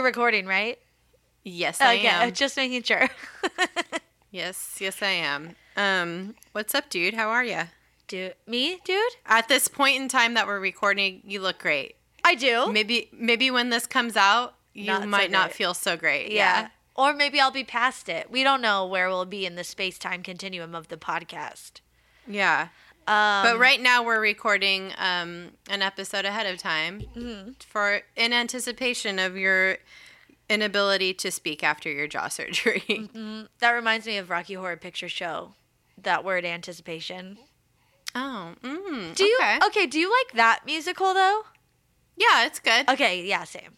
You're recording, right? Yes, I yeah. am. Just making sure. Yes, yes, I am. Um, what's up, dude? How are you? dude, me, dude? At this point in time that we're recording, you look great. I do. Maybe, maybe when this comes out, you Not so might not great. feel so great. yeah. Or maybe I'll be past it. We don't know where we'll be in the space time continuum of the podcast. yeah. Um, But right now we're recording um, an episode ahead of time Mm-hmm. for in anticipation of your inability to speak after your jaw surgery. Mm-hmm. that reminds me of Rocky Horror Picture Show. That word anticipation. Oh, mm, Do you okay. okay? Do you like that musical though? Yeah, it's good. Okay, yeah, same.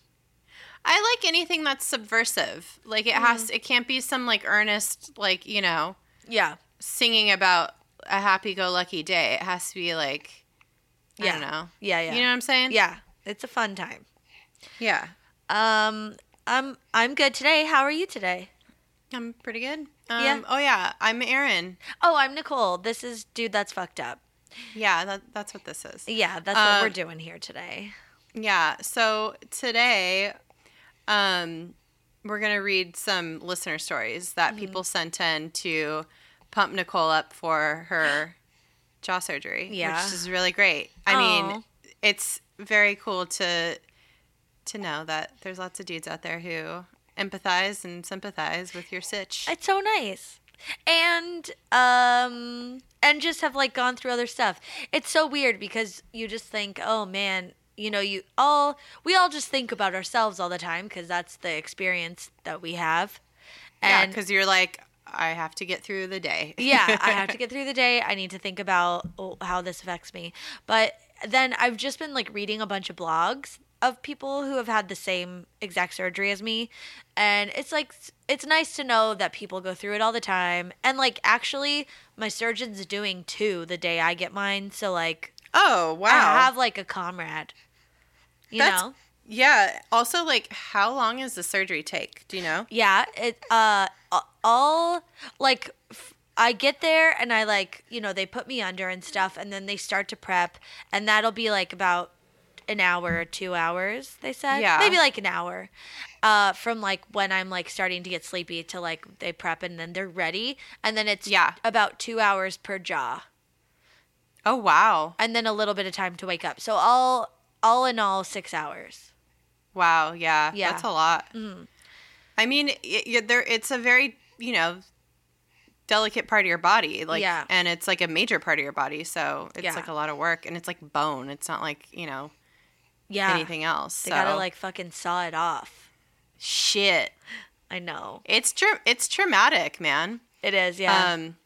I like anything that's subversive. Like it Mm-hmm. has, it can't be some like earnest, like you know, Yeah, singing about a happy-go-lucky day. It has to be like, I yeah, don't know. yeah, yeah, You know what I'm saying? yeah. It's a fun time. Yeah. Um, I'm I'm good today. How are you today? I'm pretty good. Um, Yeah. Oh yeah, I'm Erin. Oh, I'm Nicole. This is dude. That's fucked up. Yeah, that, that's what this is. Yeah, that's what Uh, we're doing here today. Yeah. So today, um, we're gonna read some listener stories that Mm-hmm. people sent in to pump Nicole up for her jaw surgery. Yeah. Which is really great. I Aw. mean, it's very cool to to know that there's lots of dudes out there who empathize and sympathize with your sitch. It's so nice. And um and just have like gone through other stuff. It's so weird because you just think, "Oh man, you know, you all we all just think about ourselves all the time because that's the experience that we have." yeah, And because you're like, I have to get through the day. yeah, I have to get through the day. I need to think about oh, how this affects me. But then I've just been like reading a bunch of blogs of people who have had the same exact surgery as me. And it's like, it's nice to know that people go through it all the time. And like, actually, my surgeon's doing two the day I get mine. So like, Oh wow. I have like a comrade. You That's- know? Yeah. Also, like, how long does the surgery take? Do you know? Yeah, it uh all like f- I get there and I like, you know, they put me under and stuff and then they start to prep and that'll be like about an hour or 2 hours, they said. Yeah. Maybe like an hour. Uh from like when I'm like starting to get sleepy to like they prep and then they're ready and then it's Yeah. about 2 hours per jaw Oh wow. and then a little bit of time to wake up. So all all in all 6 hours. Wow. Yeah. Yeah. That's a lot. Mm-hmm. I mean, it, there. It's a very you know delicate part of your body. Like, Yeah. And it's like a major part of your body, so it's Yeah. like a lot of work, and it's like bone. It's not like you know Yeah. anything else. They so. got to like fucking saw it off. shit. I know. It's true. It's traumatic, man. It is, yeah. Um,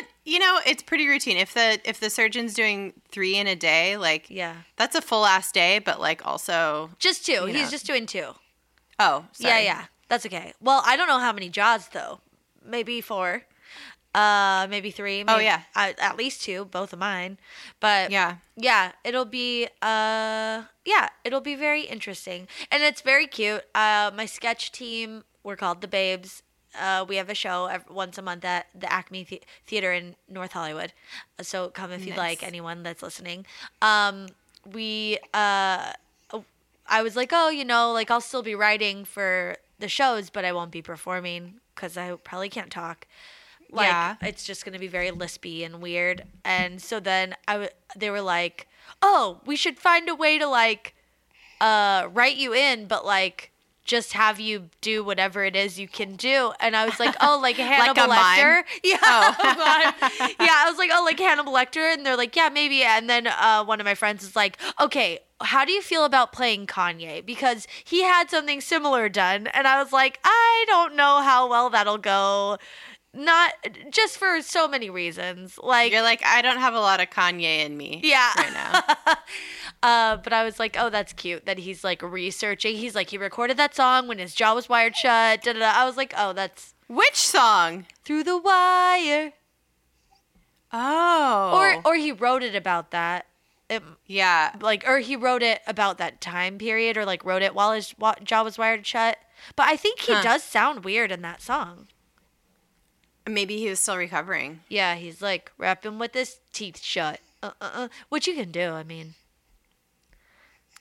but you know, it's pretty routine. If the if the surgeon's doing three in a day, like yeah. that's a full ass day. But like also, Just two. He's know. just doing two. oh, sorry. Yeah, yeah. That's okay. Well, I don't know how many jaws though. Maybe four. Uh, maybe three. Oh, yeah. uh, at least two, both of mine. But yeah. yeah, it'll be uh, yeah, it'll be very interesting, and it's very cute. Uh, my sketch team, we're called the Babes. Uh, we have a show ev once a month at the Acme the- Theater in North Hollywood. Uh, So come if you'd like, anyone that's listening. Um, we uh, I was like, oh, you know, like I'll still be writing for the shows, but I won't be performing because I probably can't talk. Like Yeah. it's just gonna be very lispy and weird. And so then I w- they were like, oh, we should find a way to like uh write you in, but like just have you do whatever it is you can do. And I was like, oh, like Hannibal a mime? Lecter. Yeah. Oh. Yeah. I was like, oh, like Hannibal Lecter. And they're like, yeah, maybe. And then uh, one of my friends is like, okay, how do you feel about playing Kanye? Because he had something similar done. And I was like, I don't know how well that'll go. Not just for so many reasons. Like, You're like, I don't have a lot of Kanye in me. yeah. Right now. Uh, but I was like, oh, that's cute that he's like researching. He's like, he recorded that song when his jaw was wired shut. Da, da, da. I was like, oh, that's Which song? through the wire. Oh. Or or he wrote it about that. It, yeah. like or he wrote it about that time period or like wrote it while his wa- jaw was wired shut. But I think he Huh. does sound weird in that song. Maybe he was still recovering. Yeah, he's like rapping with his teeth shut. Uh, uh, uh, which you can do. I mean,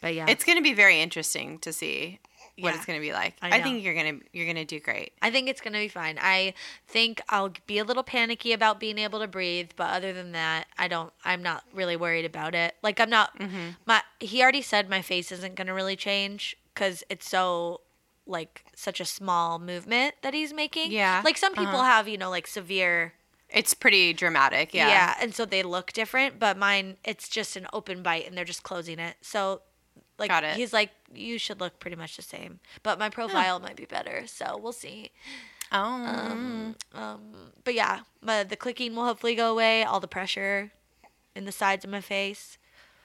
But yeah, It's going to be very interesting to see what Yeah. it's going to be like. I I, think you're going to you're going to do great. I think it's gonna be fine. I think I'll be a little panicky about being able to breathe, but other than that, I don't. I'm not really worried about it. Like I'm not. Mm-hmm. My he already said my face isn't gonna really change because it's so like such a small movement that he's making. Yeah, Like some people uh-huh. have, you know, like severe. It's pretty dramatic. Yeah. Yeah. and so they look different, but mine it's just an open bite and they're just closing it. So like Got it. he's like you should look pretty much the same, but my profile might be better. So we'll see. Oh. Um, but yeah, my, the clicking will hopefully go away. All the pressure in the sides of my face.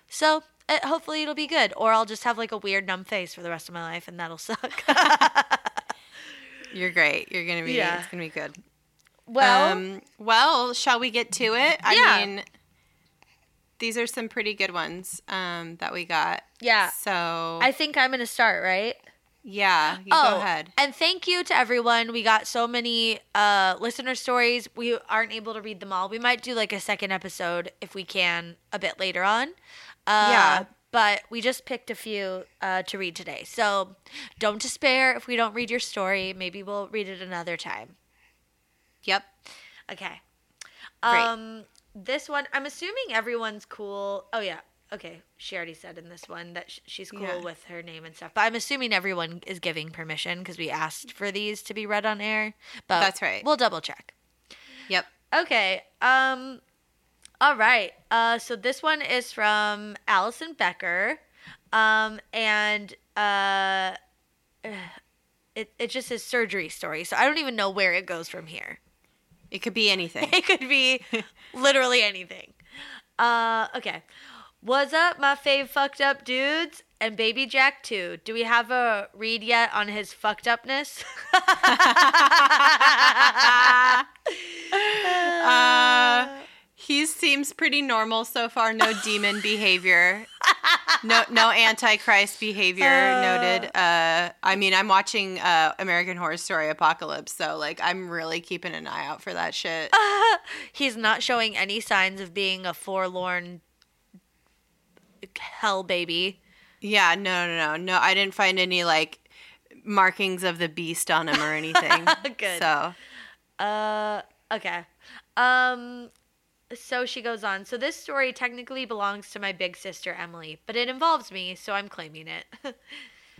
So it, hopefully it'll be good, or I'll just have like a weird numb face for the rest of my life, and that'll suck. you're great. You're going to be Yeah. it's to be good. well, um well, shall we get to it? I Yeah. mean these are some pretty good ones um that we got. yeah, So I think I'm gonna start right. yeah, you oh, go ahead. and thank you to everyone. We got so many uh, listener stories. We aren't able to read them all. We might do like a second episode if we can a bit later on. Uh, Yeah. But we just picked a few uh, to read today. So don't despair if we don't read your story. Maybe we'll read it another time. Yep. Okay. Great. Um, this one, I'm assuming everyone's cool. Oh yeah. Okay. She already said in this one that sh- she's cool Yeah. with her name and stuff. But I'm assuming everyone is giving permission because we asked for these to be read on air. But That's right. We'll double check. Yep. Okay. Um. All right. Uh. So this one is from Allison Becker. Um. And uh. It, it just says surgery story, so I don't even know where it goes from here. It could be anything. It could be literally anything. Uh, okay. What's up, my fave fucked up dudes? And Baby Jack too. Do we have a read yet on his fucked upness? uh he seems pretty normal so far. No demon behavior. No no antichrist behavior Uh. noted. Uh I mean I'm watching uh American Horror Story Apocalypse, so like I'm really keeping an eye out for that shit. He's not showing any signs of being a forlorn hell baby. Yeah, no, no, no, no. I didn't find any like markings of the beast on him or anything. Good. So, Uh, okay. Um, so she goes on. So this story technically belongs to my big sister Emily, but it involves me, so I'm claiming it.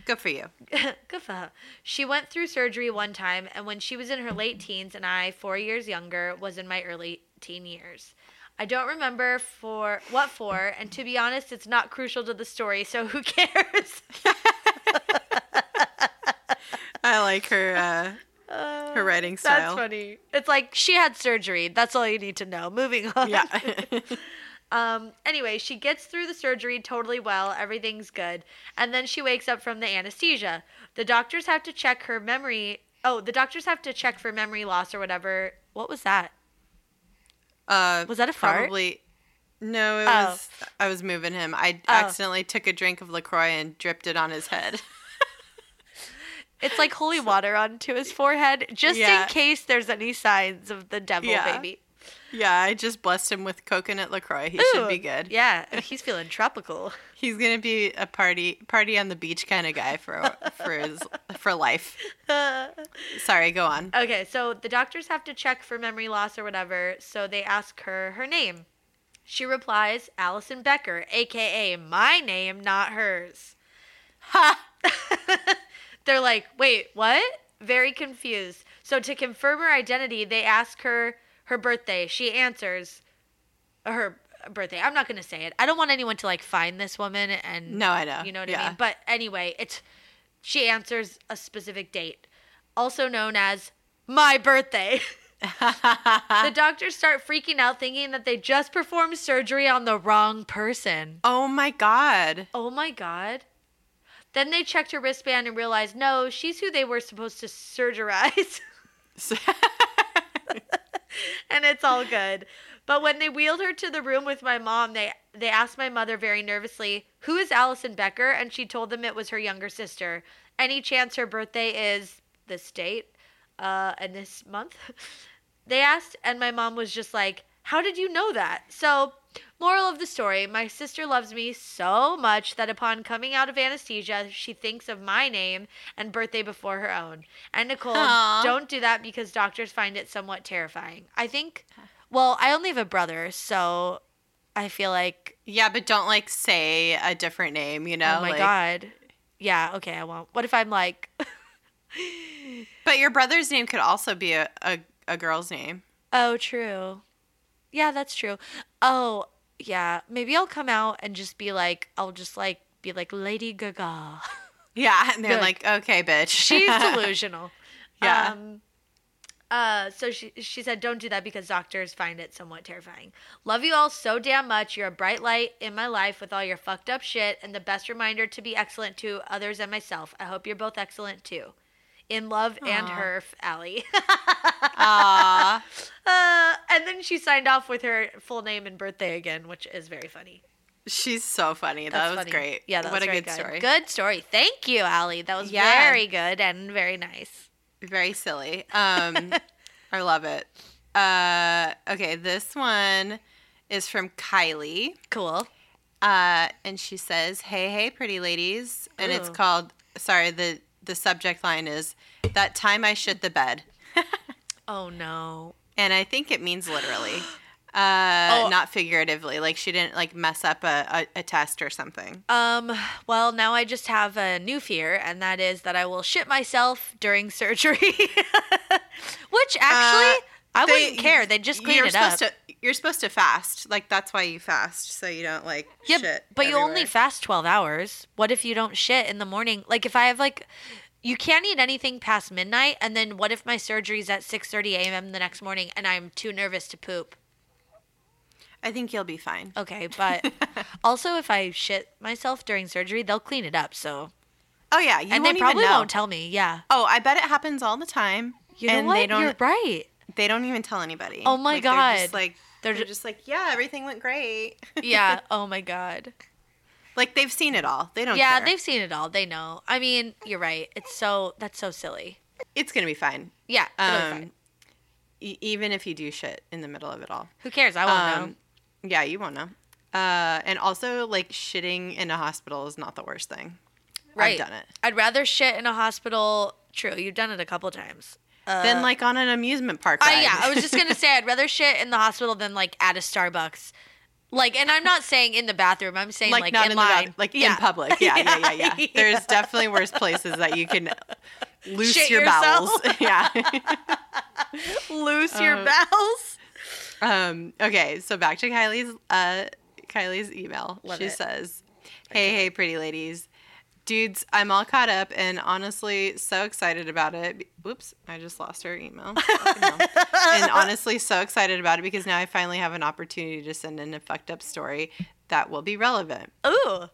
good for you. Good for her. She went through surgery one time, and when she was in her late teens, and I, four years younger, was in my early teen years. I don't remember for what for, and to be honest, it's not crucial to the story, so who cares? I like her uh her writing style. That's funny. It's like she had surgery. That's all you need to know. Moving on. Yeah. Um, anyway, she gets through the surgery totally well. Everything's good. And then she wakes up from the anesthesia. The doctors have to check her memory. Oh, the doctors have to check for memory loss or whatever. What was that? uh Was that a fart? Probably No, it Oh. was I was moving him. I Oh. accidentally took a drink of LaCroix and dripped it on his head. It's like holy water onto his forehead, just Yeah. in case there's any signs of the devil Yeah. baby. yeah, I just blessed him with coconut LaCroix. He should be good. Yeah, he's feeling tropical. He's gonna be a party party on the beach kind of guy for for his for life. Sorry, go on. Okay, so the doctors have to check for memory loss or whatever, so they ask her her name. She replies, Allison Becker, aka my name, not hers. Ha! They're like, wait, what? Very confused. So to confirm her identity, they ask her her birthday. She answers her birthday. I'm not going to say it. I don't want anyone to like find this woman and No, I know. You know what I mean? But anyway, it's she answers a specific date, also known as my birthday. the doctors start freaking out thinking that they just performed surgery on the wrong person. oh my god. Oh my god. Then they checked her wristband and realized no, she's who they were supposed to surgerize. and it's all good. But when they wheeled her to the room with my mom, they they asked my mother very nervously, "Who is Allison Becker?" and she told them it was her younger sister. Any chance her birthday is this date uh and this month? They asked and my mom was just like, "How did you know that?" So, Moral of the story My sister loves me so much that upon coming out of anesthesia, she thinks of my name and birthday before her own. And Nicole, Aw. don't do that because doctors find it somewhat terrifying. I think, well, I only have a brother, so I feel like, Yeah, but don't like say a different name, you know? oh my like, God. Yeah, okay, I won't. What if I'm like, But your brother's name could also be a, a, a girl's name. oh, true. Yeah, that's true. Oh, yeah. Maybe I'll come out and just be like, I'll just like be like Lady Gaga. Yeah, and they're Good. like, okay, bitch. She's delusional. Yeah. Um, uh, so she she said, "Don't do that because doctors find it somewhat terrifying." Love you all so damn much. You're a bright light in my life with all your fucked up shit, and the best reminder to be excellent to others and myself. I hope you're both excellent too. In love and Aw. herf, Allie. Aw. uh, and then she signed off with her full name and birthday again, which is very funny. She's so funny. That's that was funny. great. Yeah, that what was a very good, story. Good story. Thank you, Allie. That was Yeah. very good and very nice. Very silly. Um, I love it. Uh, okay, this one is from Kylie. Cool. Uh, and she says, "Hey, hey, pretty ladies," and it's called. Sorry, the the subject line is that time I shit the bed, Oh no. and I think it means literally, uh, Oh. not figuratively. Like she didn't like mess up a, a, a test or something. Um, well, now I just have a new fear, and that is that I will shit myself during surgery. Which actually, I They- wouldn't care. They just clean it up. To, you're supposed to fast. Like that's why you fast, so you don't like yeah, shit. but you only fast 12 hours. What if you don't shit in the morning? Like if I have like you can't eat anything past midnight and then what if my surgery's at 6:30 a.m. the next morning and I'm too nervous to poop? I think you'll be fine. Okay, but also if I shit myself during surgery, they'll clean it up. So Oh yeah, you and they probably won't tell me. Yeah. Oh, I bet it happens all the time. You know and what? they don't You're right. they don't even tell anybody. Oh my Like, God. just like They're they're, ju- just like, yeah, everything went great. Yeah. Oh my god. like they've seen it all. They don't. Yeah, care. they've seen it all. They know. I mean, you're right. It's so that's so silly. It's gonna be fine. Yeah. it'll be Um, fine. e- even if you do shit in the middle of it all. Who cares? I won't know. Um, Yeah, you won't know. Uh, and also, like shitting in a hospital is not the worst thing. Right. I've done it. I'd rather shit in a hospital. True, you've done it a couple times. Uh, Then, like on an amusement park. Ride. yeah, I was just gonna say I'd rather shit in the hospital than like at a Starbucks. Like, and I'm not saying in the bathroom. I'm saying like, like, not in, in, line, the bath- like Yeah. in public. Yeah, yeah, yeah, yeah. Yeah. There's definitely worse places that you can loose Shit your yourself. bowels. yeah. Loose your Uh, bowels. Um, okay, so back to Kylie's uh, Kylie's email. Love she it. says, "Hey, hey, pretty ladies, dudes, I'm all caught up and honestly so excited about it. Whoops, I just lost her email. And honestly, so excited about it because now I finally have an opportunity to send in a fucked up story that will be relevant. Ooh.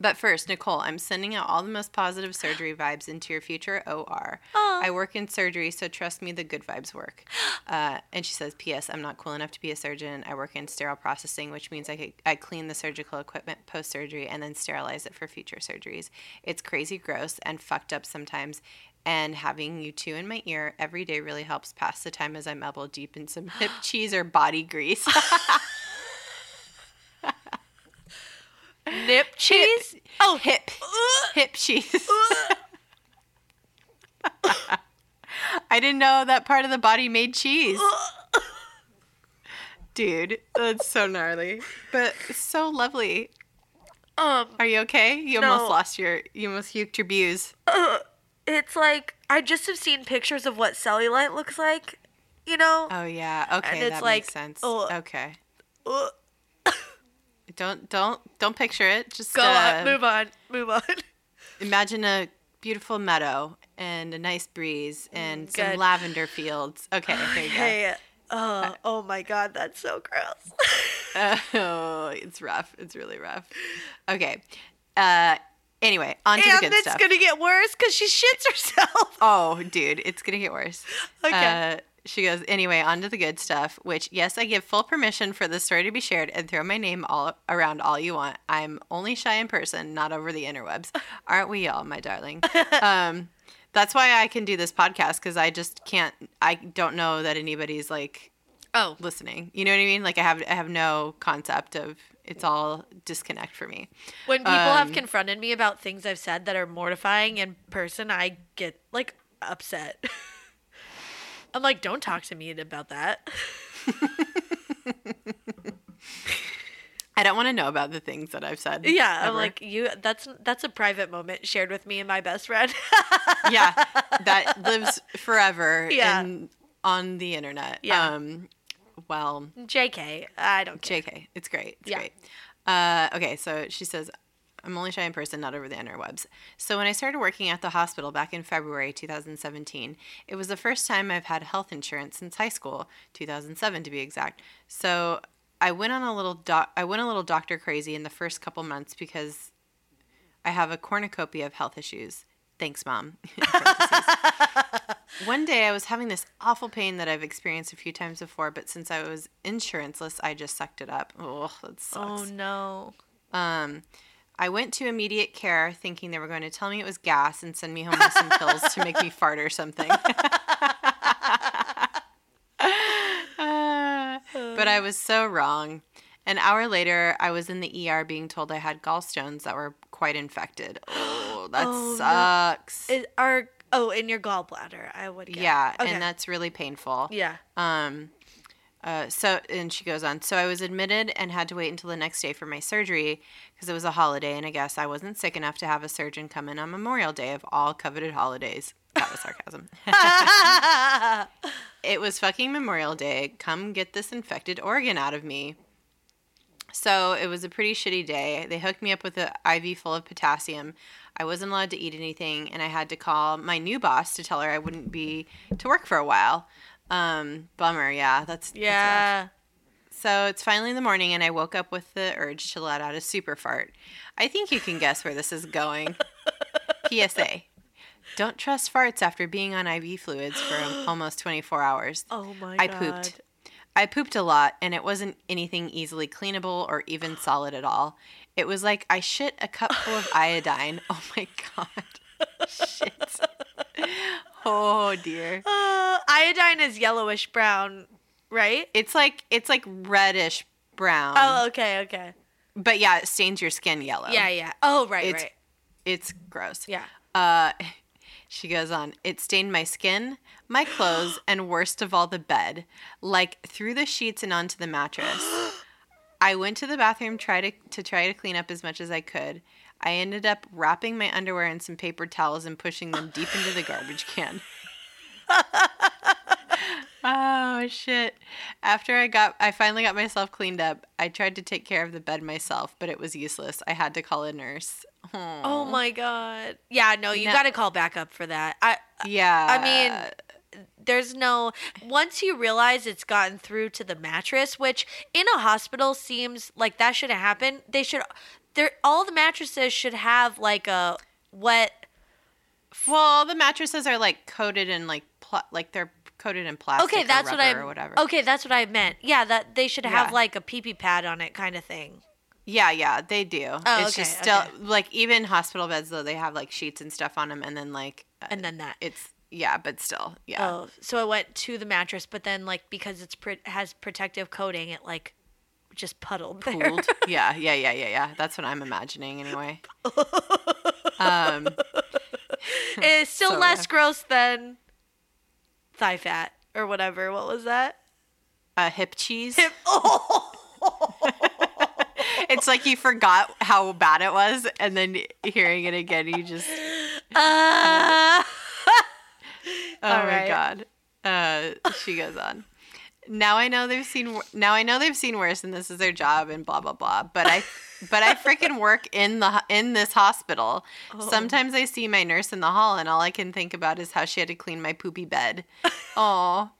But first, Nicole, I'm sending out all the most positive surgery vibes into your future OR. Aw. I work in surgery, so trust me, the good vibes work. Uh, and she says, P.S. I'm not cool enough to be a surgeon. I work in sterile processing, which means I, could, I clean the surgical equipment post surgery and then sterilize it for future surgeries. It's crazy gross and fucked up sometimes. And having you two in my ear every day really helps pass the time as I'm elbow deep in some hip cheese or body grease. Nip cheese. Oh, hip. Uh, hip cheese. Uh. I didn't know that part of the body made cheese. Uh. Dude, that's so gnarly. But so lovely. Um, Are you okay? You No. almost lost your you almost uked your views. it's like I just have seen pictures of what cellulite looks like. You know. Oh yeah. Okay, it's that like, makes sense. oh. Okay. Don't don't don't picture it. Just Go uh, on. Move on. Move on. imagine a beautiful meadow and a nice breeze and some lavender fields. Okay, there you go. Hey. Oh, oh my God, that's so gross. Oh, it's rough. It's really rough. Okay. Uh anyway, on to the and good it's stuff. gonna get worse because she shits herself. Oh, dude, it's gonna get worse. Okay. Uh, she goes, anyway, on to the good stuff, which, yes, I give full permission for the story to be shared and throw my name all around all you want. I'm only shy in person, not over the interwebs. Aren't we all, my darling? um, that's why I can do this podcast because I just can't, I don't know that anybody's like Oh. listening. You know what I mean? Like I have I have no concept of it's all disconnect for me. When people have Um, confronted me about things I've said that are mortifying in person, I get like upset. I'm like, don't talk to me about that. I don't want to know about the things that I've said. Yeah, I'm like, you. That's that's a private moment shared with me and my best friend. yeah, that lives forever Yeah. in, on the internet. Yeah. Um, well, Jk, I don't care. JK, it's great. It's Yeah. great. Uh, okay, so she says, I'm only shy in person, not over the interwebs. So when I started working at the hospital back in February 2017, it was the first time I've had health insurance since high school, 2007 to be exact. So I went on a little doc- I went a little doctor crazy in the first couple months because I have a cornucopia of health issues. Thanks, mom. One day I was having this awful pain that I've experienced a few times before, but since I was insuranceless, I just sucked it up. Oh, that sucks. Oh no. Um, I went to immediate care thinking they were going to tell me it was gas and send me home with some pills to make me fart or something. Uh, but I was so wrong. An hour later, I was in the ER being told I had gallstones that were quite infected. Oh, that Oh, no. sucks. Is, are oh in your gallbladder? I would. Guess. Yeah, Okay. and that's really painful. yeah. Um, uh, so and she goes on. So I was admitted and had to wait until the next day for my surgery because it was a holiday, and I guess I wasn't sick enough to have a surgeon come in on Memorial Day of all coveted holidays. That was sarcasm. it was fucking Memorial Day. Come get this infected organ out of me. So it was a pretty shitty day. They hooked me up with an IV full of potassium. I wasn't allowed to eat anything, and I had to call my new boss to tell her I wouldn't be to work for a while. Um, bummer, yeah. That's that's yeah. So it's finally in the morning, and I woke up with the urge to let out a super fart. I think you can guess where this is going. PSA: Don't trust farts after being on IV fluids for almost 24 hours. Oh my I god. I pooped. I pooped a lot, and it wasn't anything easily cleanable or even solid at all. It was like I shit a cup full of iodine. Oh my god. Shit. Oh dear. Uh, iodine is yellowish brown, right? It's like it's like reddish brown. oh, okay, okay. But yeah, it stains your skin yellow. Yeah, yeah. Oh, right, It's- right. It's gross. Yeah. Uh, she goes on, it stained my skin, my clothes, and worst of all, the bed, like through the sheets and onto the mattress. I went to the bathroom try to, to try to clean up as much as I could. I ended up wrapping my underwear in some paper towels and pushing them deep into the garbage can. oh shit. After I got I finally got myself cleaned up, I tried to take care of the bed myself, but it was useless. I had to call a nurse. Oh my god. Yeah, no, you No. got to call backup for that. I Yeah. I mean, there's no once you realize it's gotten through to the mattress, which in a hospital seems like that shouldn't happen. They should there all the mattresses should have like a what Well, the mattresses are like coated in like pl- like they're coated in plastic. Okay, or that's what I or whatever. Okay, that's what I meant. Yeah, that they should have Yeah. like a pee pee pad on it kind of thing. Yeah, yeah, they do. Oh, it's okay, just still okay. like even hospital beds though they have like sheets and stuff on them, and then like uh, And then that. it's yeah, but still yeah. Oh, so i went to the mattress, but then like because it's pro- has protective coating, it like just puddled there. Cooled. yeah, yeah, yeah, yeah, yeah. That's what I'm imagining anyway. um, it's still So less rough. gross than thigh fat or whatever. What was that? uh, hip cheese. Oh, it's like you forgot how bad it was, and then hearing it again, you just uh, Oh All my right. god. Uh, she goes on. Now I know they've seen. Now I know they've seen worse, and this is their job, and blah blah blah. But I, but I freaking work in the in this hospital. Oh. Sometimes I see my nurse in the hall, and all I can think about is how she had to clean my poopy bed. Oh,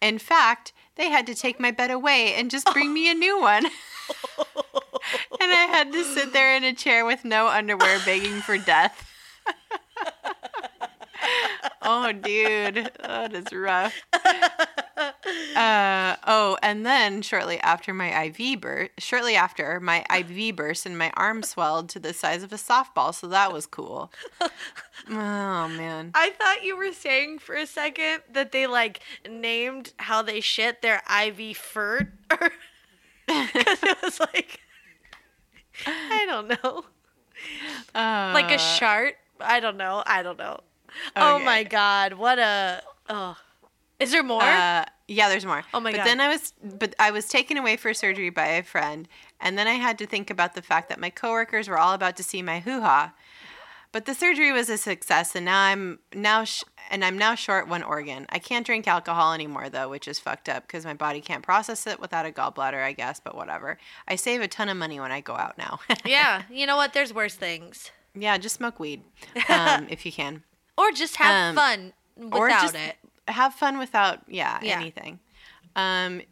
in fact, they had to take my bed away and just bring me a new one. and I had to sit there in a chair with no underwear, begging for death. Oh, dude, that is rough. Uh, oh, and then shortly after my IV burst, shortly after my IV burst and my arm swelled to the size of a softball, so that was cool. Oh man. I thought you were saying for a second that they like named how they shit their IV furt. Because it was like, I don't know. Uh, Like a shart. I don't know. I don't know. Oh my God. What a. Oh. Is there more? Uh, yeah, there's more. Oh my but God. But then I was, but I was taken away for surgery by a friend, and then I had to think about the fact that my coworkers were all about to see my hoo ha. But the surgery was a success, and now I'm now sh- and I'm now short one organ. I can't drink alcohol anymore though, which is fucked up because my body can't process it without a gallbladder, I guess. But whatever. I save a ton of money when I go out now. yeah. You know what? There's worse things. yeah, just smoke weed um, if you can. Or just have Um, fun without or just it. have fun without yeah, Yeah. anything um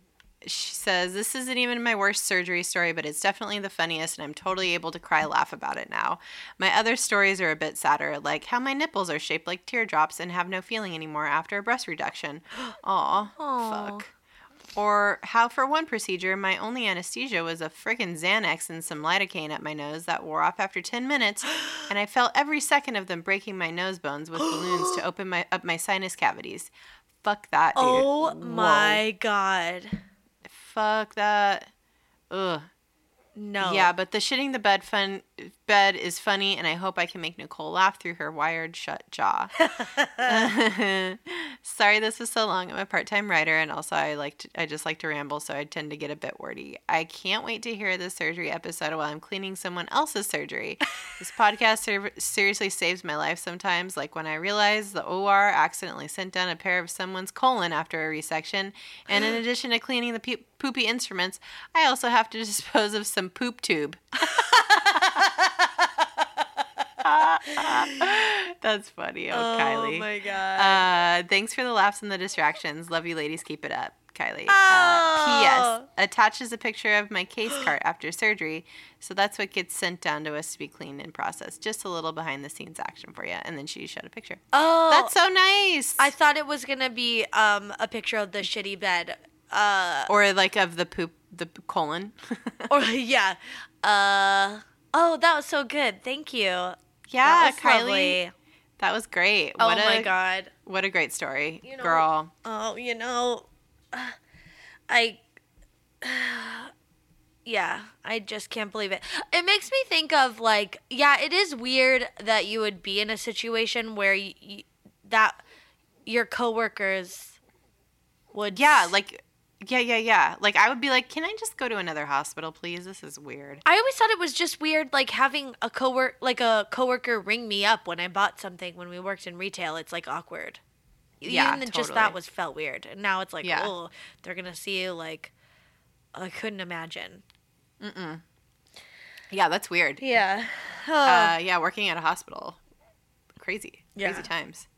she says this isn't even my worst surgery story but it's definitely the funniest and i'm totally able to cry laugh about it now my other stories are a bit sadder like how my nipples are shaped like teardrops and have no feeling anymore after a breast reduction Aw. fuck or how for one procedure my only anesthesia was a friggin' Xanax and some lidocaine at my nose that wore off after 10 minutes and I felt every second of them breaking my nose bones with balloons to open my up my sinus cavities. Fuck that, dude. Oh Whoa. my God. Fuck that. Ugh. No. Yeah, but the shitting the bed fun bed is funny, and I hope I can make Nicole laugh through her wired shut jaw. Sorry, this was so long. I'm a part time writer, and also I like to, I just like to ramble, so I tend to get a bit wordy. I can't wait to hear the surgery episode while I'm cleaning someone else's surgery. this podcast ser- seriously saves my life sometimes, like when I realize the OR accidentally sent down a pair of someone's colon after a resection, and in addition to cleaning the pe- poopy instruments, I also have to dispose of some poop tube. That's funny. Oh, Oh Kylie. Oh my God. Uh, thanks for the laughs and the distractions. Love you, ladies. Keep it up, Kylie. Oh. Uh, P.S. Attaches a picture of my case cart after surgery, so that's what gets sent down to us to be cleaned and processed. Just a little behind the scenes action for you, and then she showed a picture. oh. That's so nice. I thought it was gonna be um a picture of the shitty bed. Uh or like of the poop, the colon. or yeah. Uh oh, that was so good. Thank you. Yeah, that Kylie. lovely. That was great. Oh What my a- god. What a great story, You know- girl. Oh, you know, I. Yeah, I just can't believe it. It makes me think of like, yeah, it is weird that you would be in a situation where you, that your coworkers would Yeah, like, yeah, yeah, yeah. Like, I would be like, can I just go to another hospital, please? This is weird. I always thought it was just weird, like having a coworker, like a coworker, ring me up when I bought something when we worked in retail. It's like awkward. Yeah, Even just that was felt weird, and now it's like, Yeah. oh, they're gonna see you. Like, I couldn't imagine. Mm. Yeah, that's weird. Yeah. Uh, yeah, working at a hospital. Crazy. Yeah. Crazy times.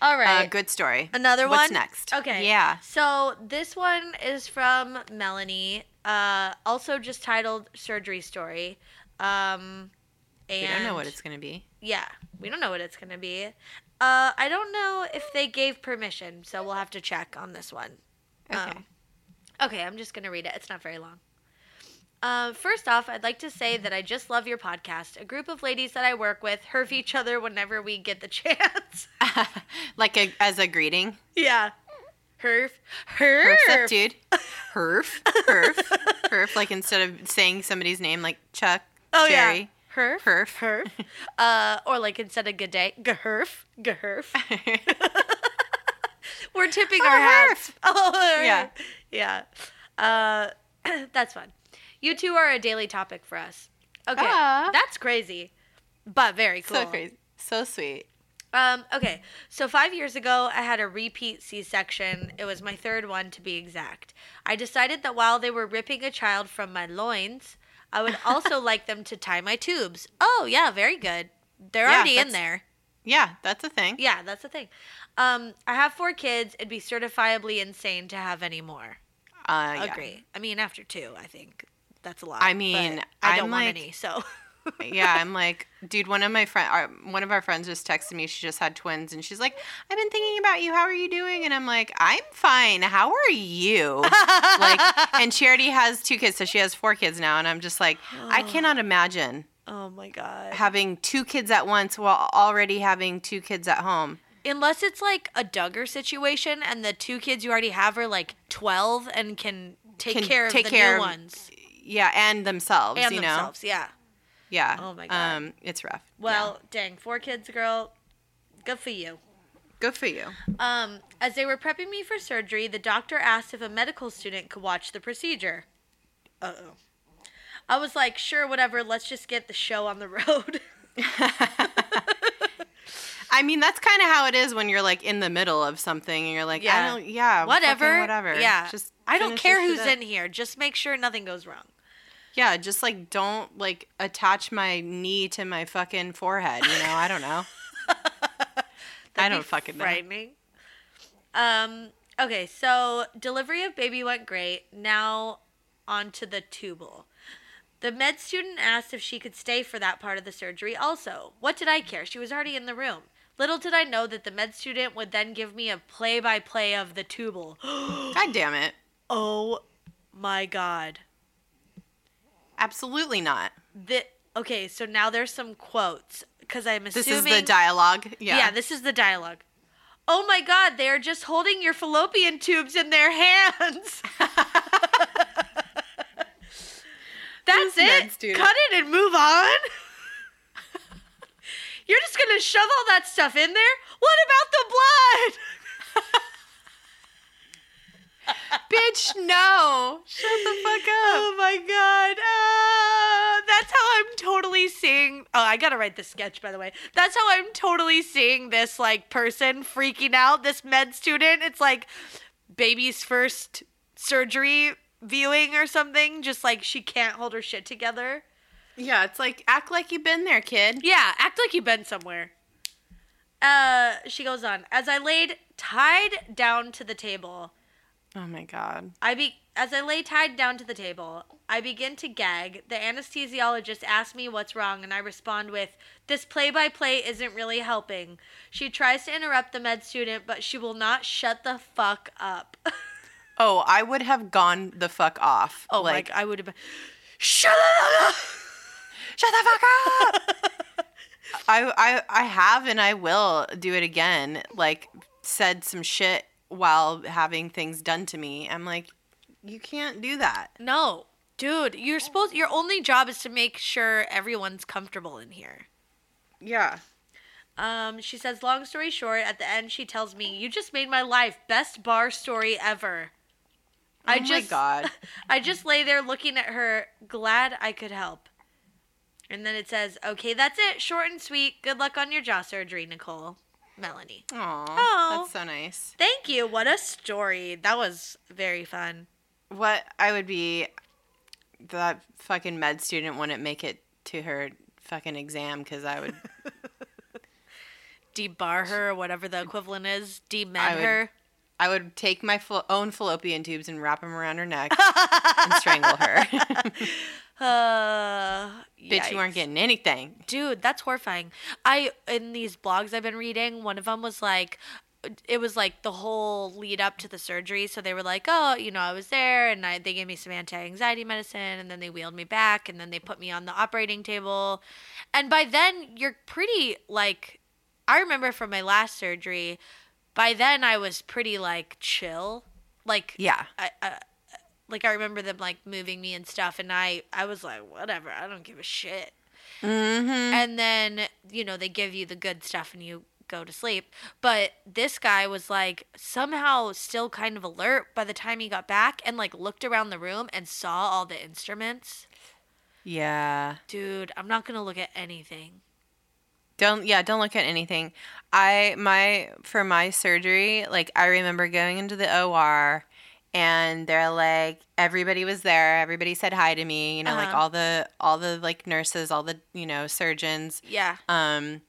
All Uh, good story. Another What's one. next? Okay. Yeah. So this one is from Melanie. Uh, also just titled "Surgery Story." Um, and We don't know what it's going to be. Yeah, we don't know what it's gonna be. Uh, I don't know if they gave permission, so we'll have to check on this one. Okay. Um, okay, I'm just gonna read it. It's not very long. Uh, first off, I'd like to say that I just love your podcast. A group of ladies that I work with herf each other whenever we get the chance. like a, as a greeting. yeah. Herf. Herf. Herf up, dude. Herf. Herf. Herf. Like instead of saying somebody's name like Chuck, Oh, yeah. Jerry. Herf. Herf. Herf. Uh, or like instead of good day, gaherf. Gaherf. We're tipping Oh, our herf. hats. Oh, Yeah. Yeah. Uh, that's fun. You two are a daily topic for us. Okay. Ah. That's crazy, but very cool. So crazy. So sweet. Um, okay, so five years ago, I had a repeat C section. It was my third one to be exact. I decided that while they were ripping a child from my loins, I would also like them to tie my tubes. Oh, yeah, very good. They're Yeah, already in there. Yeah, that's a thing. Yeah, that's the thing. Um, I have four kids. It'd be certifiably insane to have any more. Uh, yeah. Agree. I mean, after two, I think that's a lot. I mean, I don't I'm want like- any. So yeah, I'm like, dude. One of my friend, uh, one of our friends just texted me. She just had twins, and she's like, "I've been thinking about you. How are you doing?" And I'm like, "I'm fine. How are you?" like, and she already has two kids, so she has four kids now. And I'm just like, I oh. cannot imagine oh my god. having two kids at once while already having two kids at home. Unless it's like a Duggar situation and the two kids you already have are like 12 and can take Can care of take the care new of- ones Yeah, and themselves. and you themselves. Yeah. know. Yeah. Oh my God. Um, it's rough. Well, dang, four kids, girl. Good for you. Good for you. Um, as they were prepping me for surgery, the doctor asked if a medical student could watch the procedure. Uh oh. I was like, sure, whatever. Let's just get the show on the road. I mean, that's kind of how it is when you're like in the middle of something and you're like, Yeah. I don't, yeah, whatever. whatever. Yeah. Just I don't care who's in here. Just make sure nothing goes wrong. Yeah, just like don't like attach my knee to my fucking forehead. You know, I don't know. I don't fucking know. frightening. Um. Okay, so delivery of baby went great. Now on to the tubal. The med student asked if she could stay for that part of the surgery also. What did I care? She was already in the room. Little did I know that the med student would then give me a play by play of the tubal. God damn it. oh my god. Absolutely not. The, okay, so now there's some quotes because I'm assuming. This is the dialogue. Yeah. Yeah. this is the dialogue. Oh my god, they are just holding your fallopian tubes in their hands. That's it. Cut it and move on. You're just gonna shove all that stuff in there? What about the blood? Bitch, no. Shut the fuck up. Oh my god. Uh, that's how I'm totally seeing. Oh, I gotta write this sketch, by the way. That's how I'm totally seeing this like person freaking out. This med student. It's like baby's first surgery viewing or something. Just like she can't hold her shit together. Yeah, it's like act like you've been there, kid. Yeah, act like you've been somewhere. Uh, she goes on. As I laid tied down to the table, Oh my god. I be as I lay tied down to the table, I begin to gag. The anesthesiologist asks me what's wrong, and I respond with, "This play-by-play isn't really helping." She tries to interrupt the med student, but she will not shut the fuck up. Oh, I would have gone the fuck off. oh like! I would have been. Shut up! shut the fuck up. I, I I have and I will do it again. Like said some shit while having things done to me. I'm like, you can't do that. No, dude, you're supposed. Your only job is to make sure everyone's comfortable in here. Yeah. Um, she says, long story short, at the end, she tells me, "You just made my life best bar story ever." I oh my just, god. I just lay there looking at her, glad I could help. And then it says, "Okay, that's it. Short and sweet. Good luck on your jaw surgery, Nicole." Melanie. Aw, Oh. that's so nice. Thank you. What a story. That was very fun. What I would be, that fucking med student wouldn't make it to her fucking exam because I would. Debar her, or whatever the equivalent is. Demed her. I would take my own fallopian tubes and wrap them around her neck and strangle her. Uh, Bitch, you aren't getting anything. dude that's horrifying. I in these blogs i've been reading one of them was like it was like the whole lead up to the surgery. So they were like oh you know i was there and I, they gave me some anti-anxiety medicine and then they wheeled me back and then they put me on the operating table. And by then you're pretty like i remember from my last surgery by then i was pretty like chill. Like Yeah. I, I like I remember them like moving me and stuff, and I I was like, whatever, I don't give a shit. Mm-hmm. And then you know they give you the good stuff and you go to sleep. But this guy was like somehow still kind of alert by the time he got back, and like looked around the room and saw all the instruments. Yeah. Dude, I'm not gonna look at anything. Don't yeah, don't look at anything. I my for my surgery, like I remember going into the OR and they're like everybody was there, everybody said hi to me, you know, like Uh-huh. all the all the like nurses, all the, you know, surgeons, Yeah. um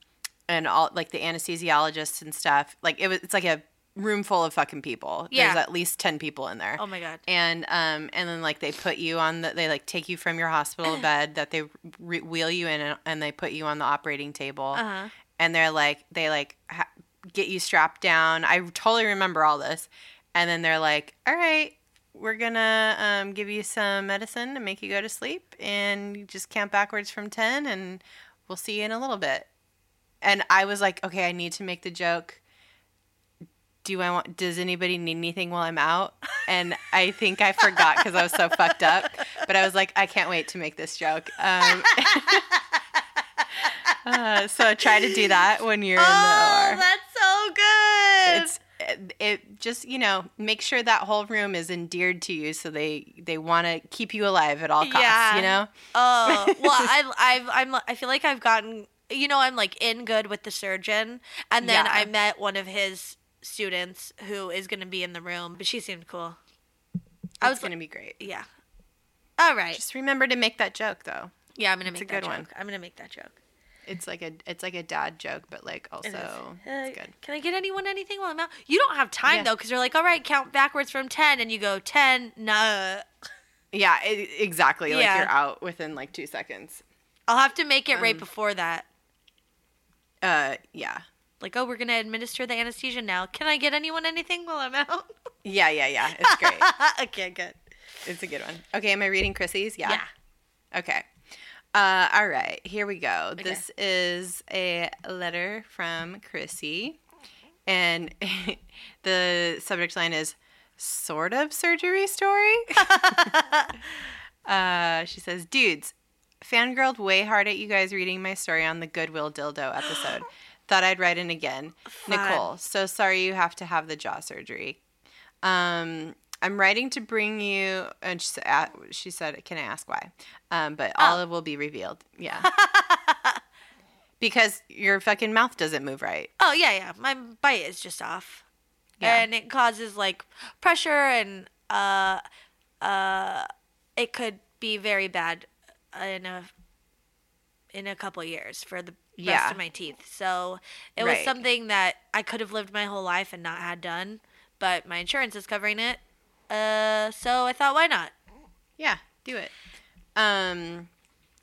and all like the anesthesiologists and stuff. Like it was it's like a room full of fucking people. Yeah. There's at least 10 people in there. Oh my god. And um and then like they put you on the they like take you from your hospital bed that they re- wheel you in and, and they put you on the operating table. Uh-huh. And they're like they like ha- get you strapped down. I totally remember all this. And then they're like, "All right, we're gonna um, give you some medicine to make you go to sleep, and you just count backwards from ten, and we'll see you in a little bit." And I was like, "Okay, I need to make the joke. Do I want? Does anybody need anything while I'm out?" And I think I forgot because I was so fucked up. But I was like, "I can't wait to make this joke." Um, uh, so try to do that when you're in the Oh, OR that's so good. it's it, just you know make sure that whole room is endeared to you so they they want to keep you alive at all costs Yeah. you know Oh well, I I've I'm I feel like I've gotten you know I'm like in good with the surgeon, and then Yeah. I met one of his students who is going to be in the room, but she seemed cool. I I was was gonna be great Yeah. All right. just remember to make that joke though yeah, I'm gonna make a that good joke. one. I'm gonna make that joke. It's like a it's like a dad joke but like It also Uh, it's good Can I get anyone anything while I'm out? You don't have time Yeah. though, because you're like, all right, count backwards from ten, and you go ten. No, yeah e- exactly like you're out within like two seconds I'll have to make it right Um, before that. uh yeah Like, oh, we're gonna administer the anesthesia now. Can I get anyone anything while I'm out? yeah yeah yeah it's great okay, good. it's a good one okay am i reading chrissy's yeah, Yeah. Okay. Uh, all right, here we go. Okay. This is a letter from Chrissy, and the subject line is sort of surgery story. uh, she says, Dudes, fangirled way hard at you guys reading my story on the Goodwill dildo episode. Thought I'd write in again. Fun. Nicole, so sorry you have to have the jaw surgery. Um, I'm writing to bring you, and she said, she said "Can I ask why?" Um, but all Oh. will be revealed. Yeah, because your fucking mouth doesn't move right. Oh yeah, yeah. My bite is just off, Yeah. and it causes like pressure, and uh, uh, it could be very bad in a in a couple years for the rest Yeah. of my teeth. So it was something that I could have lived my whole life and not had done, but my insurance is covering it. Uh, so I thought, why not? Yeah, do it. Um,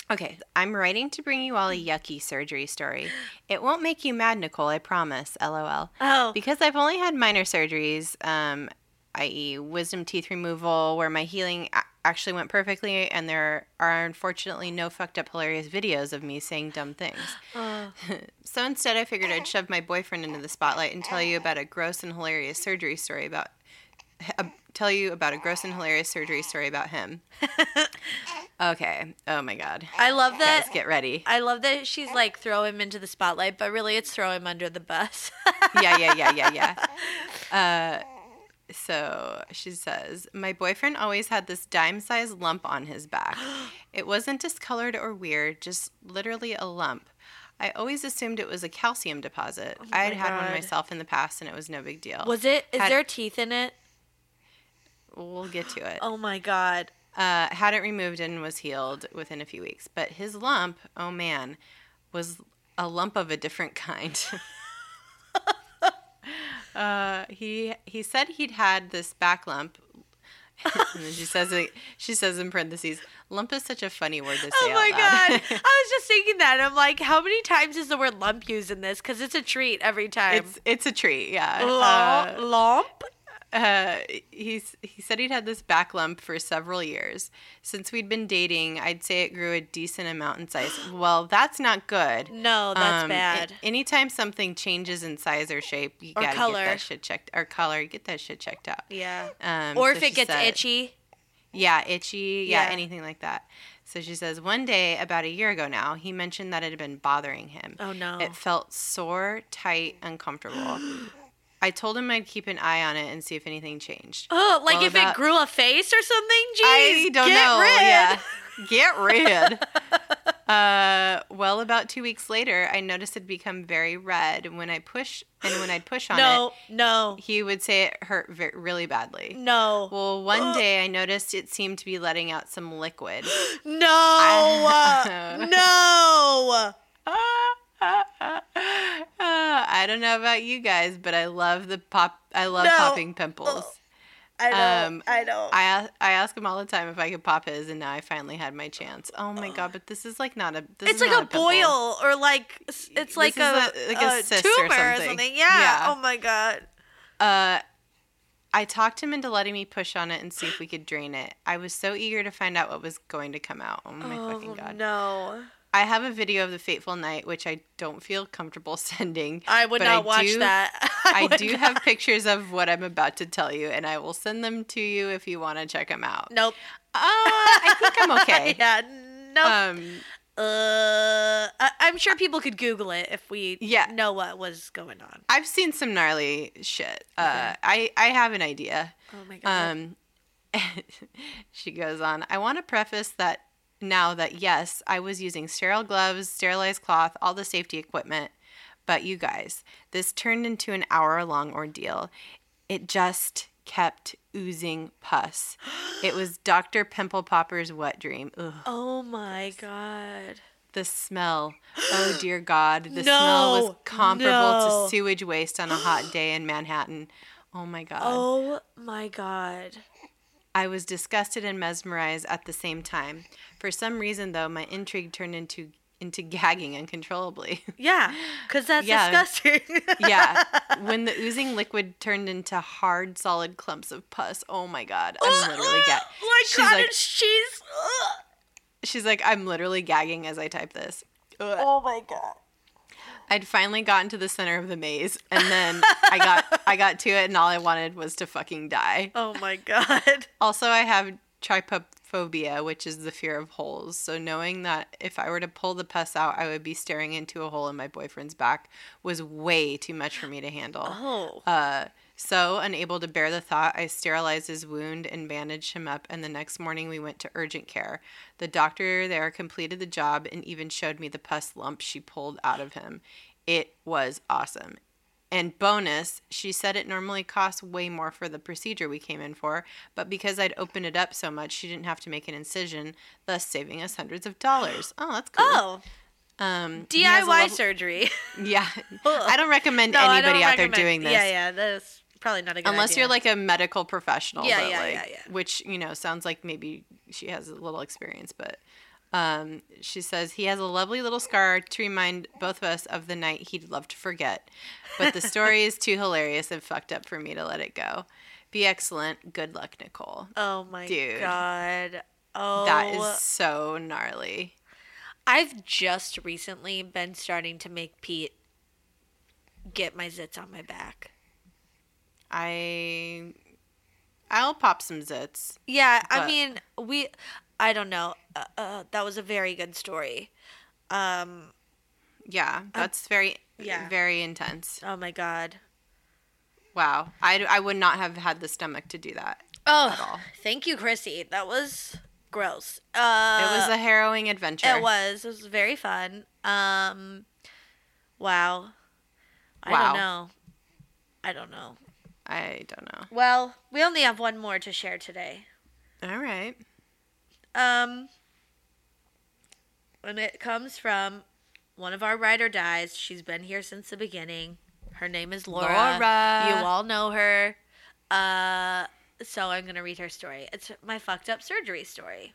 okay, I'm writing to bring you all a yucky surgery story. It won't make you mad, Nicole. I promise. LOL. Oh, Because I've only had minor surgeries, um, i.e., wisdom teeth removal, where my healing a- actually went perfectly, and there are unfortunately no fucked up hilarious videos of me saying dumb things. oh. So instead, I figured I'd shove my boyfriend into the spotlight and tell you about a gross and hilarious surgery story about. Uh, tell you about a gross and hilarious surgery story about him. okay. Oh my god. I love that. Guys, get ready. I love that she's like throw him into the spotlight, but really it's throw him under the bus. yeah, yeah, yeah, yeah, yeah. Uh, so she says, My boyfriend always had this dime sized lump on his back. It wasn't discolored or weird, just literally a lump. I always assumed it was a calcium deposit. I had my had one myself in the past and it was no big deal. Was it? Is Had- there teeth in it? We'll get to it. Oh my god. Uh, had it removed and was healed within a few weeks. But his lump, oh man, was a lump of a different kind. uh, he he said he'd had this back lump. and then she says it, she says in parentheses, lump is such a funny word to say Oh my god. I was just thinking that. I'm like, how many times is the word lump used in this? Because it's a treat every time. it's it's a treat, yeah. Lump? Uh, lump? Uh, he's he said he'd had this back lump for several years. Since we'd been dating, I'd say it grew a decent amount in size. Well, that's not good. No, that's Um, bad. a- anytime something changes in size or shape, you Or gotta color. get that shit checked. Or color, get that shit checked out. yeah. Um, Or so if it gets said- itchy. Yeah, itchy. Yeah, Yeah. anything like that. So she says one day, about a year ago now, he mentioned that it had been bothering him. Oh no. It felt sore, tight, uncomfortable. I told him I'd keep an eye on it and see if anything changed. Oh, like Well, if it grew a face or something? Jeez, I don't get know. Rid. Yeah. Get rid. uh, well, about two weeks later, I noticed it become very red. And when I push and when I'd push on it. No, no, he would say it hurt ve- really badly. no, Well, one day I noticed it seemed to be letting out some liquid. no, I- no. Uh, I don't know about you guys, but I love the pop. I love No. popping pimples. I know. Um, I know. I a- I ask him all the time if I could pop his, and now I finally had my chance. Oh my god! But this is like not a. This it's like a pimple. boil or like it's like a, a- like a a cyst or tumor or something. something. Yeah. Yeah. Oh my god. Uh, I talked him into letting me push on it and see if we could drain it. I was so eager to find out what was going to come out. Oh my oh fucking god! no. I have a video of the fateful night, which I don't feel comfortable sending. I would not watch do- that. I would do not. have pictures of what I'm about to tell you, and I will send them to you if you want to check them out. Nope. Uh, I think I'm okay. yeah. Nope. Um, uh, I- I'm sure people could Google it if we Yeah. know what was going on. I've seen some gnarly shit. Uh, I I have an idea. Oh my god. Um, she goes on. I want to preface that now that yes, I was using sterile gloves, sterilized cloth, all the safety equipment, but you guys, this turned into an hour long ordeal. It just kept oozing pus. It was Dr. Pimple Popper's wet dream. Ugh. oh my god. The smell. Oh dear God. The smell was comparable no. to sewage waste on a hot day in Manhattan. Oh my God. Oh my god. I was disgusted and mesmerized at the same time. For some reason, though, my intrigue turned into into gagging uncontrollably. Yeah, because that's Yeah. disgusting. yeah, when the oozing liquid turned into hard, solid clumps of pus. Oh my god, I'm literally gagging. She's cottage like- cheese. She's like, I'm literally gagging as I type this. Oh my god. I'd finally gotten to the center of the maze, and then I got I got to it, and all I wanted was to fucking die. Oh my god. Also, I have trypophobia, which is the fear of holes. So knowing that if I were to pull the pus out, I would be staring into a hole in my boyfriend's back was way too much for me to handle. Oh. Uh, so, unable to bear the thought, I sterilized his wound and bandaged him up, and the next morning we went to urgent care. The doctor there completed the job and even showed me the pus lump she pulled out of him. It was awesome. And bonus, she said it normally costs way more for the procedure we came in for, but because I'd opened it up so much, she didn't have to make an incision, thus saving us hundreds of dollars. Oh, that's cool. Oh, Um, he has a DIY level- surgery. Yeah. I don't recommend No, anybody don't out there doing this. Yeah, yeah, that's probably not a good idea. Unless idea. you're like a medical professional. Yeah, but yeah, like, yeah, yeah. Which, you know, sounds like maybe she has a little experience, but um, she says he has a lovely little scar to remind both of us of the night he'd love to forget. But the story is too hilarious and fucked up for me to let it go. Be excellent. Good luck, Nicole. Oh my Dude. god. Oh, That is so gnarly. I've just recently been starting to make Pete get my zits on my back. I I'll pop some zits. Yeah, I mean, we I don't know. Uh, uh, that was a very good story. Um, Yeah, that's very yeah. very intense. oh my god. Wow. I, I would not have had the stomach to do that. Oh, all. thank you, Chrissy. That was gross. Uh, It was a harrowing adventure. It was. It was very fun. Um, wow. I Wow. don't know. I don't know. I don't know. Well, we only have one more to share today. All right. Um, and it comes from one of our writer dies. She's been here since the beginning. Her name is Laura. Laura. You all know her. Uh, so I'm gonna read her story. It's my fucked up surgery story.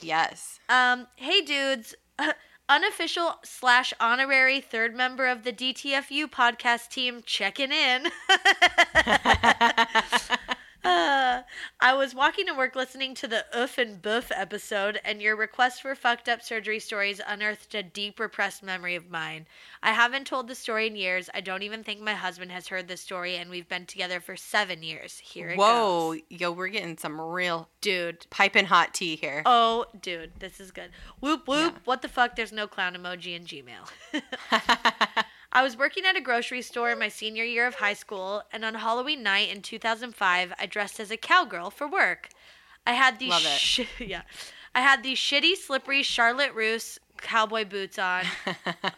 Yes. Um, hey dudes, unofficial slash honorary third member of the DTFU podcast team checking in. Uh, I was walking to work listening to the Oof and Boof episode, and your request for fucked up surgery stories unearthed a deep repressed memory of mine. I haven't told the story in years. I don't even think my husband has heard the story, and we've been together for seven years. Here it Whoa, goes. yo, we're getting some real Dude, piping hot tea here. Oh, dude, this is good. Whoop whoop. Yeah. What the fuck? There's no clown emoji in Gmail. I was working at a grocery store in my senior year of high school, and on Halloween night in 2005, I dressed as a cowgirl for work. I had these shi- yeah, I had these shitty, slippery Charlotte Russe cowboy boots on.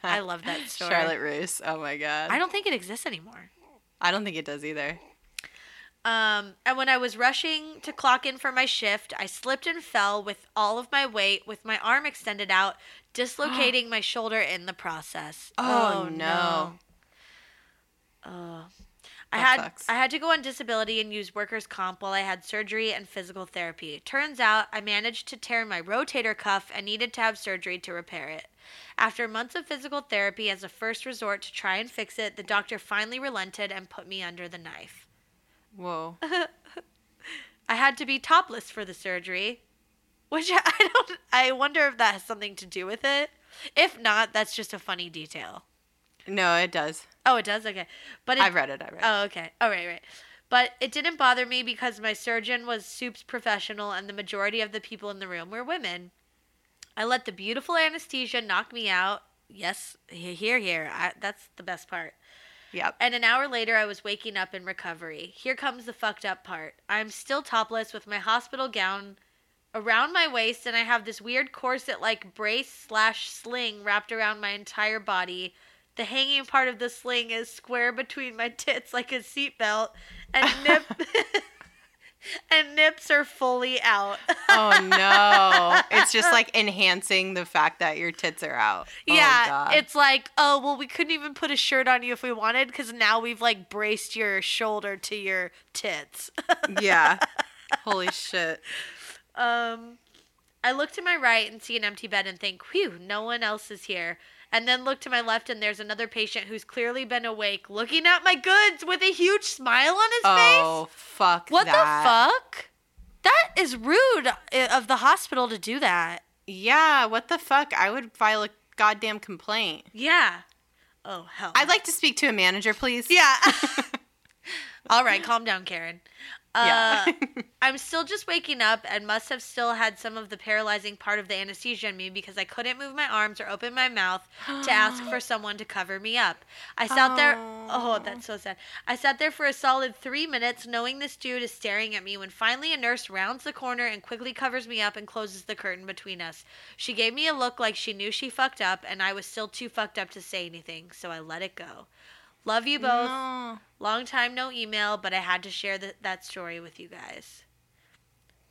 I love that store. Charlotte Russe. Oh my god. I don't think it exists anymore. I don't think it does either. Um, and when I was rushing to clock in for my shift, I slipped and fell with all of my weight with my arm extended out dislocating my shoulder in the process. Oh, oh no. Oh. I That had sucks. I had to go on disability and use workers comp while I had surgery and physical therapy. Turns out I managed to tear my rotator cuff and needed to have surgery to repair it. After months of physical therapy as a first resort to try and fix it, the doctor finally relented and put me under the knife. Whoa. I had to be topless for the surgery, which I don't I wonder if that has something to do with it. If not, that's just a funny detail. No, it does. Oh, it does. Okay, but it, I've read it. I read it. Oh, okay. All right, right. But it didn't bother me because my surgeon was Soup's professional and the majority of the people in the room were women. I let the beautiful anesthesia knock me out. Yes, here, here. I, that's the best part. Yep. And an hour later, I was waking up in recovery. Here comes the fucked up part. I'm still topless with my hospital gown around my waist, and I have this weird corset like brace slash sling wrapped around my entire body. The hanging part of the sling is square between my tits like a seatbelt, and nip and nips are fully out. Oh no. it's just like enhancing the fact that your tits are out. Oh, yeah, God. it's like, oh well, we couldn't even put a shirt on you if we wanted because now we've like braced your shoulder to your tits. yeah. Holy shit. Um, I look to my right and see an empty bed and think, whew, no one else is here. And then look to my left and there's another patient who's clearly been awake looking at my goods with a huge smile on his face. Oh fuck What that. the fuck? That is rude uh, of the hospital to do that. Yeah, what the fuck? I would file a goddamn complaint. Yeah. Oh, hell. I'd like to speak to a manager, please. Yeah. All right, calm down, Karen. Uh, Yeah. I'm still just waking up and must have still had some of the paralyzing part of the anesthesia in me because I couldn't move my arms or open my mouth to ask for someone to cover me up. I sat there. Oh, Oh. that's so sad. I sat there for a solid three minutes knowing this dude is staring at me when finally a nurse rounds the corner and quickly covers me up and closes the curtain between us. She gave me a look like she knew she fucked up and I was still too fucked up to say anything, so I let it go. Love you both. No. Long time no email, but I had to share th- that story with you guys.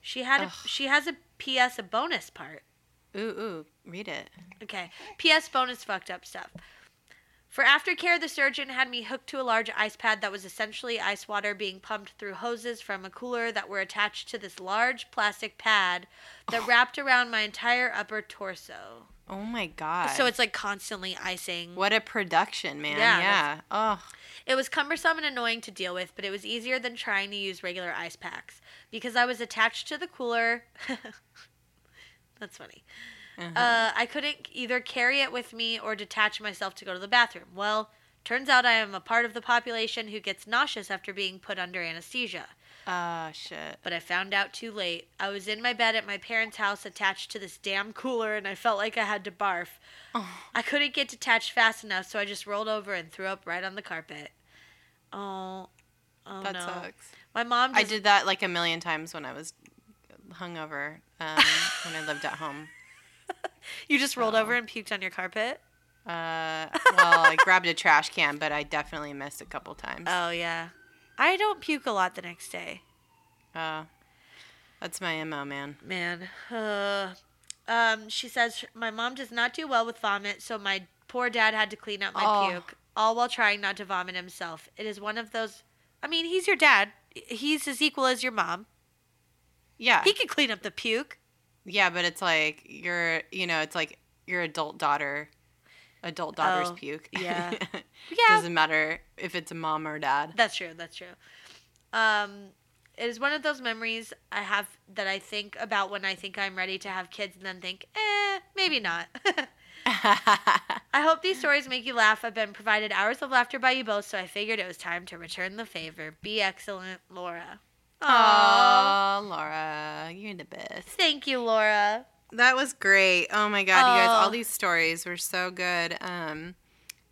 She had a, she has a PS a bonus part. Ooh, ooh, read it. Okay. PS bonus fucked up stuff. For aftercare, the surgeon had me hooked to a large ice pad that was essentially ice water being pumped through hoses from a cooler that were attached to this large plastic pad that wrapped around my entire upper torso. Oh my god. So it's like constantly icing. what a production, man. Yeah, Yeah. Oh. It was cumbersome and annoying to deal with, but it was easier than trying to use regular ice packs because I was attached to the cooler. That's funny. Uh-huh. Uh, I couldn't either carry it with me or detach myself to go to the bathroom. Well, turns out I am a part of the population who gets nauseous after being put under anesthesia. Ah, shit. But I found out too late. I was in my bed at my parents' house attached to this damn cooler and I felt like I had to barf. Oh. I couldn't get detached fast enough, so I just rolled over and threw up right on the carpet. Oh, oh that no. sucks. My mom I did that like a million times when I was hungover um, when I lived at home. You just rolled over and puked on your carpet? Uh, well, I grabbed a trash can, but I definitely missed a couple times. Oh, yeah. I don't puke a lot the next day. Uh, that's my mo, man. Man. Uh, um, she says my mom does not do well with vomit, so my poor dad had to clean up my Oh. puke, all while trying not to vomit himself. It is one of those. I mean, he's your dad. He's as equal as your mom. Yeah, He can clean up the puke. yeah, but it's like your, you know, it's like your adult daughter, adult daughter's Oh, puke. yeah. yeah, doesn't matter if it's a mom or dad. That's true. That's true. Um, it is one of those memories I have that I think about when I think I'm ready to have kids, and then think, eh, maybe not. I hope these stories make you laugh. I've been provided hours of laughter by you both, so I figured it was time to return the favor. Be excellent, Laura. Aww. Oh, Laura, you're the best. Thank you, Laura. That was great. Oh my god, you guys, all Oh. these stories were so good. Um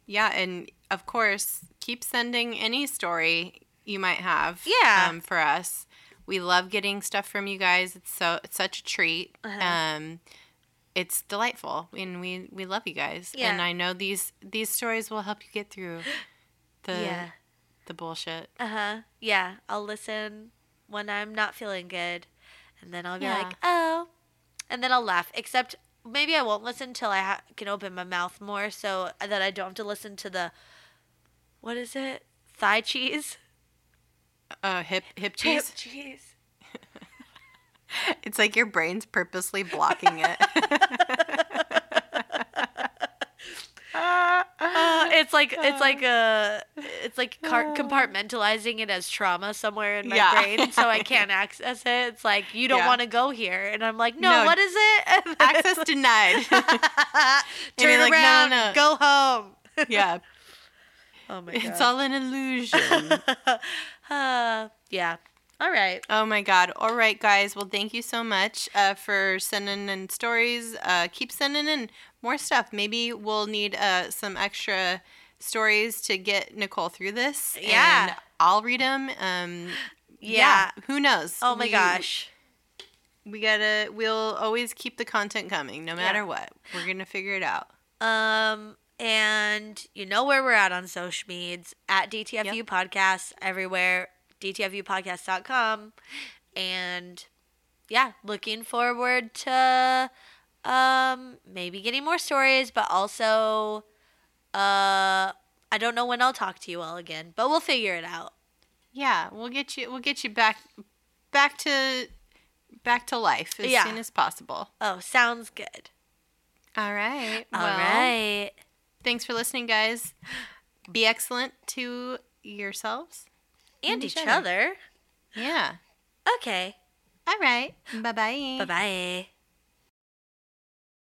yeah, and of course, keep sending any story you might have Yeah. um, for us. We love getting stuff from you guys. It's so it's such a treat. Uh-huh. Um it's delightful and we we love you guys. Yeah. And I know these these stories will help you get through the yeah. the bullshit. Uh huh. Yeah. I'll listen when I'm not feeling good, and then I'll be Yeah. like, oh, and then I'll laugh. Except maybe I won't listen till I ha- can open my mouth more, so that I don't have to listen to the what is it? Thigh cheese. Uh, hip hip cheese. Hip cheese. It's like your brain's purposely blocking it. Uh, it's like it's like a it's like car- compartmentalizing it as trauma somewhere in my Yeah. brain, so I can't access it. It's like you don't Yeah. want to go here, and I'm like, no, No. what is it? Access denied. Turn like, around, no. go home. yeah, Oh my it's all an illusion. Uh, yeah. All right. Oh my God. All right, guys. Well, thank you so much uh, for sending in stories. Uh, keep sending in more stuff. Maybe we'll need uh, some extra stories to get Nicole through this. Yeah. And I'll read them. Um, Yeah. Who knows? Oh my We- gosh. We gotta, we'll always keep the content coming no matter what. We're going to figure it out. Um, and you know where we're at on social medias at DTFU Yep. Podcasts everywhere, DTFUpodcast.com. And yeah, looking forward to um maybe getting more stories, but also uh I don't know when I'll talk to you all again, but we'll figure it out. Yeah, we'll get you, we'll get you back, back to, back to life as Yeah. soon as possible. Oh, sounds good. All right. All well, right. Thanks for listening, guys. Be excellent to yourselves. And each each other. other. Yeah. Okay. All right. Bye bye. Bye bye.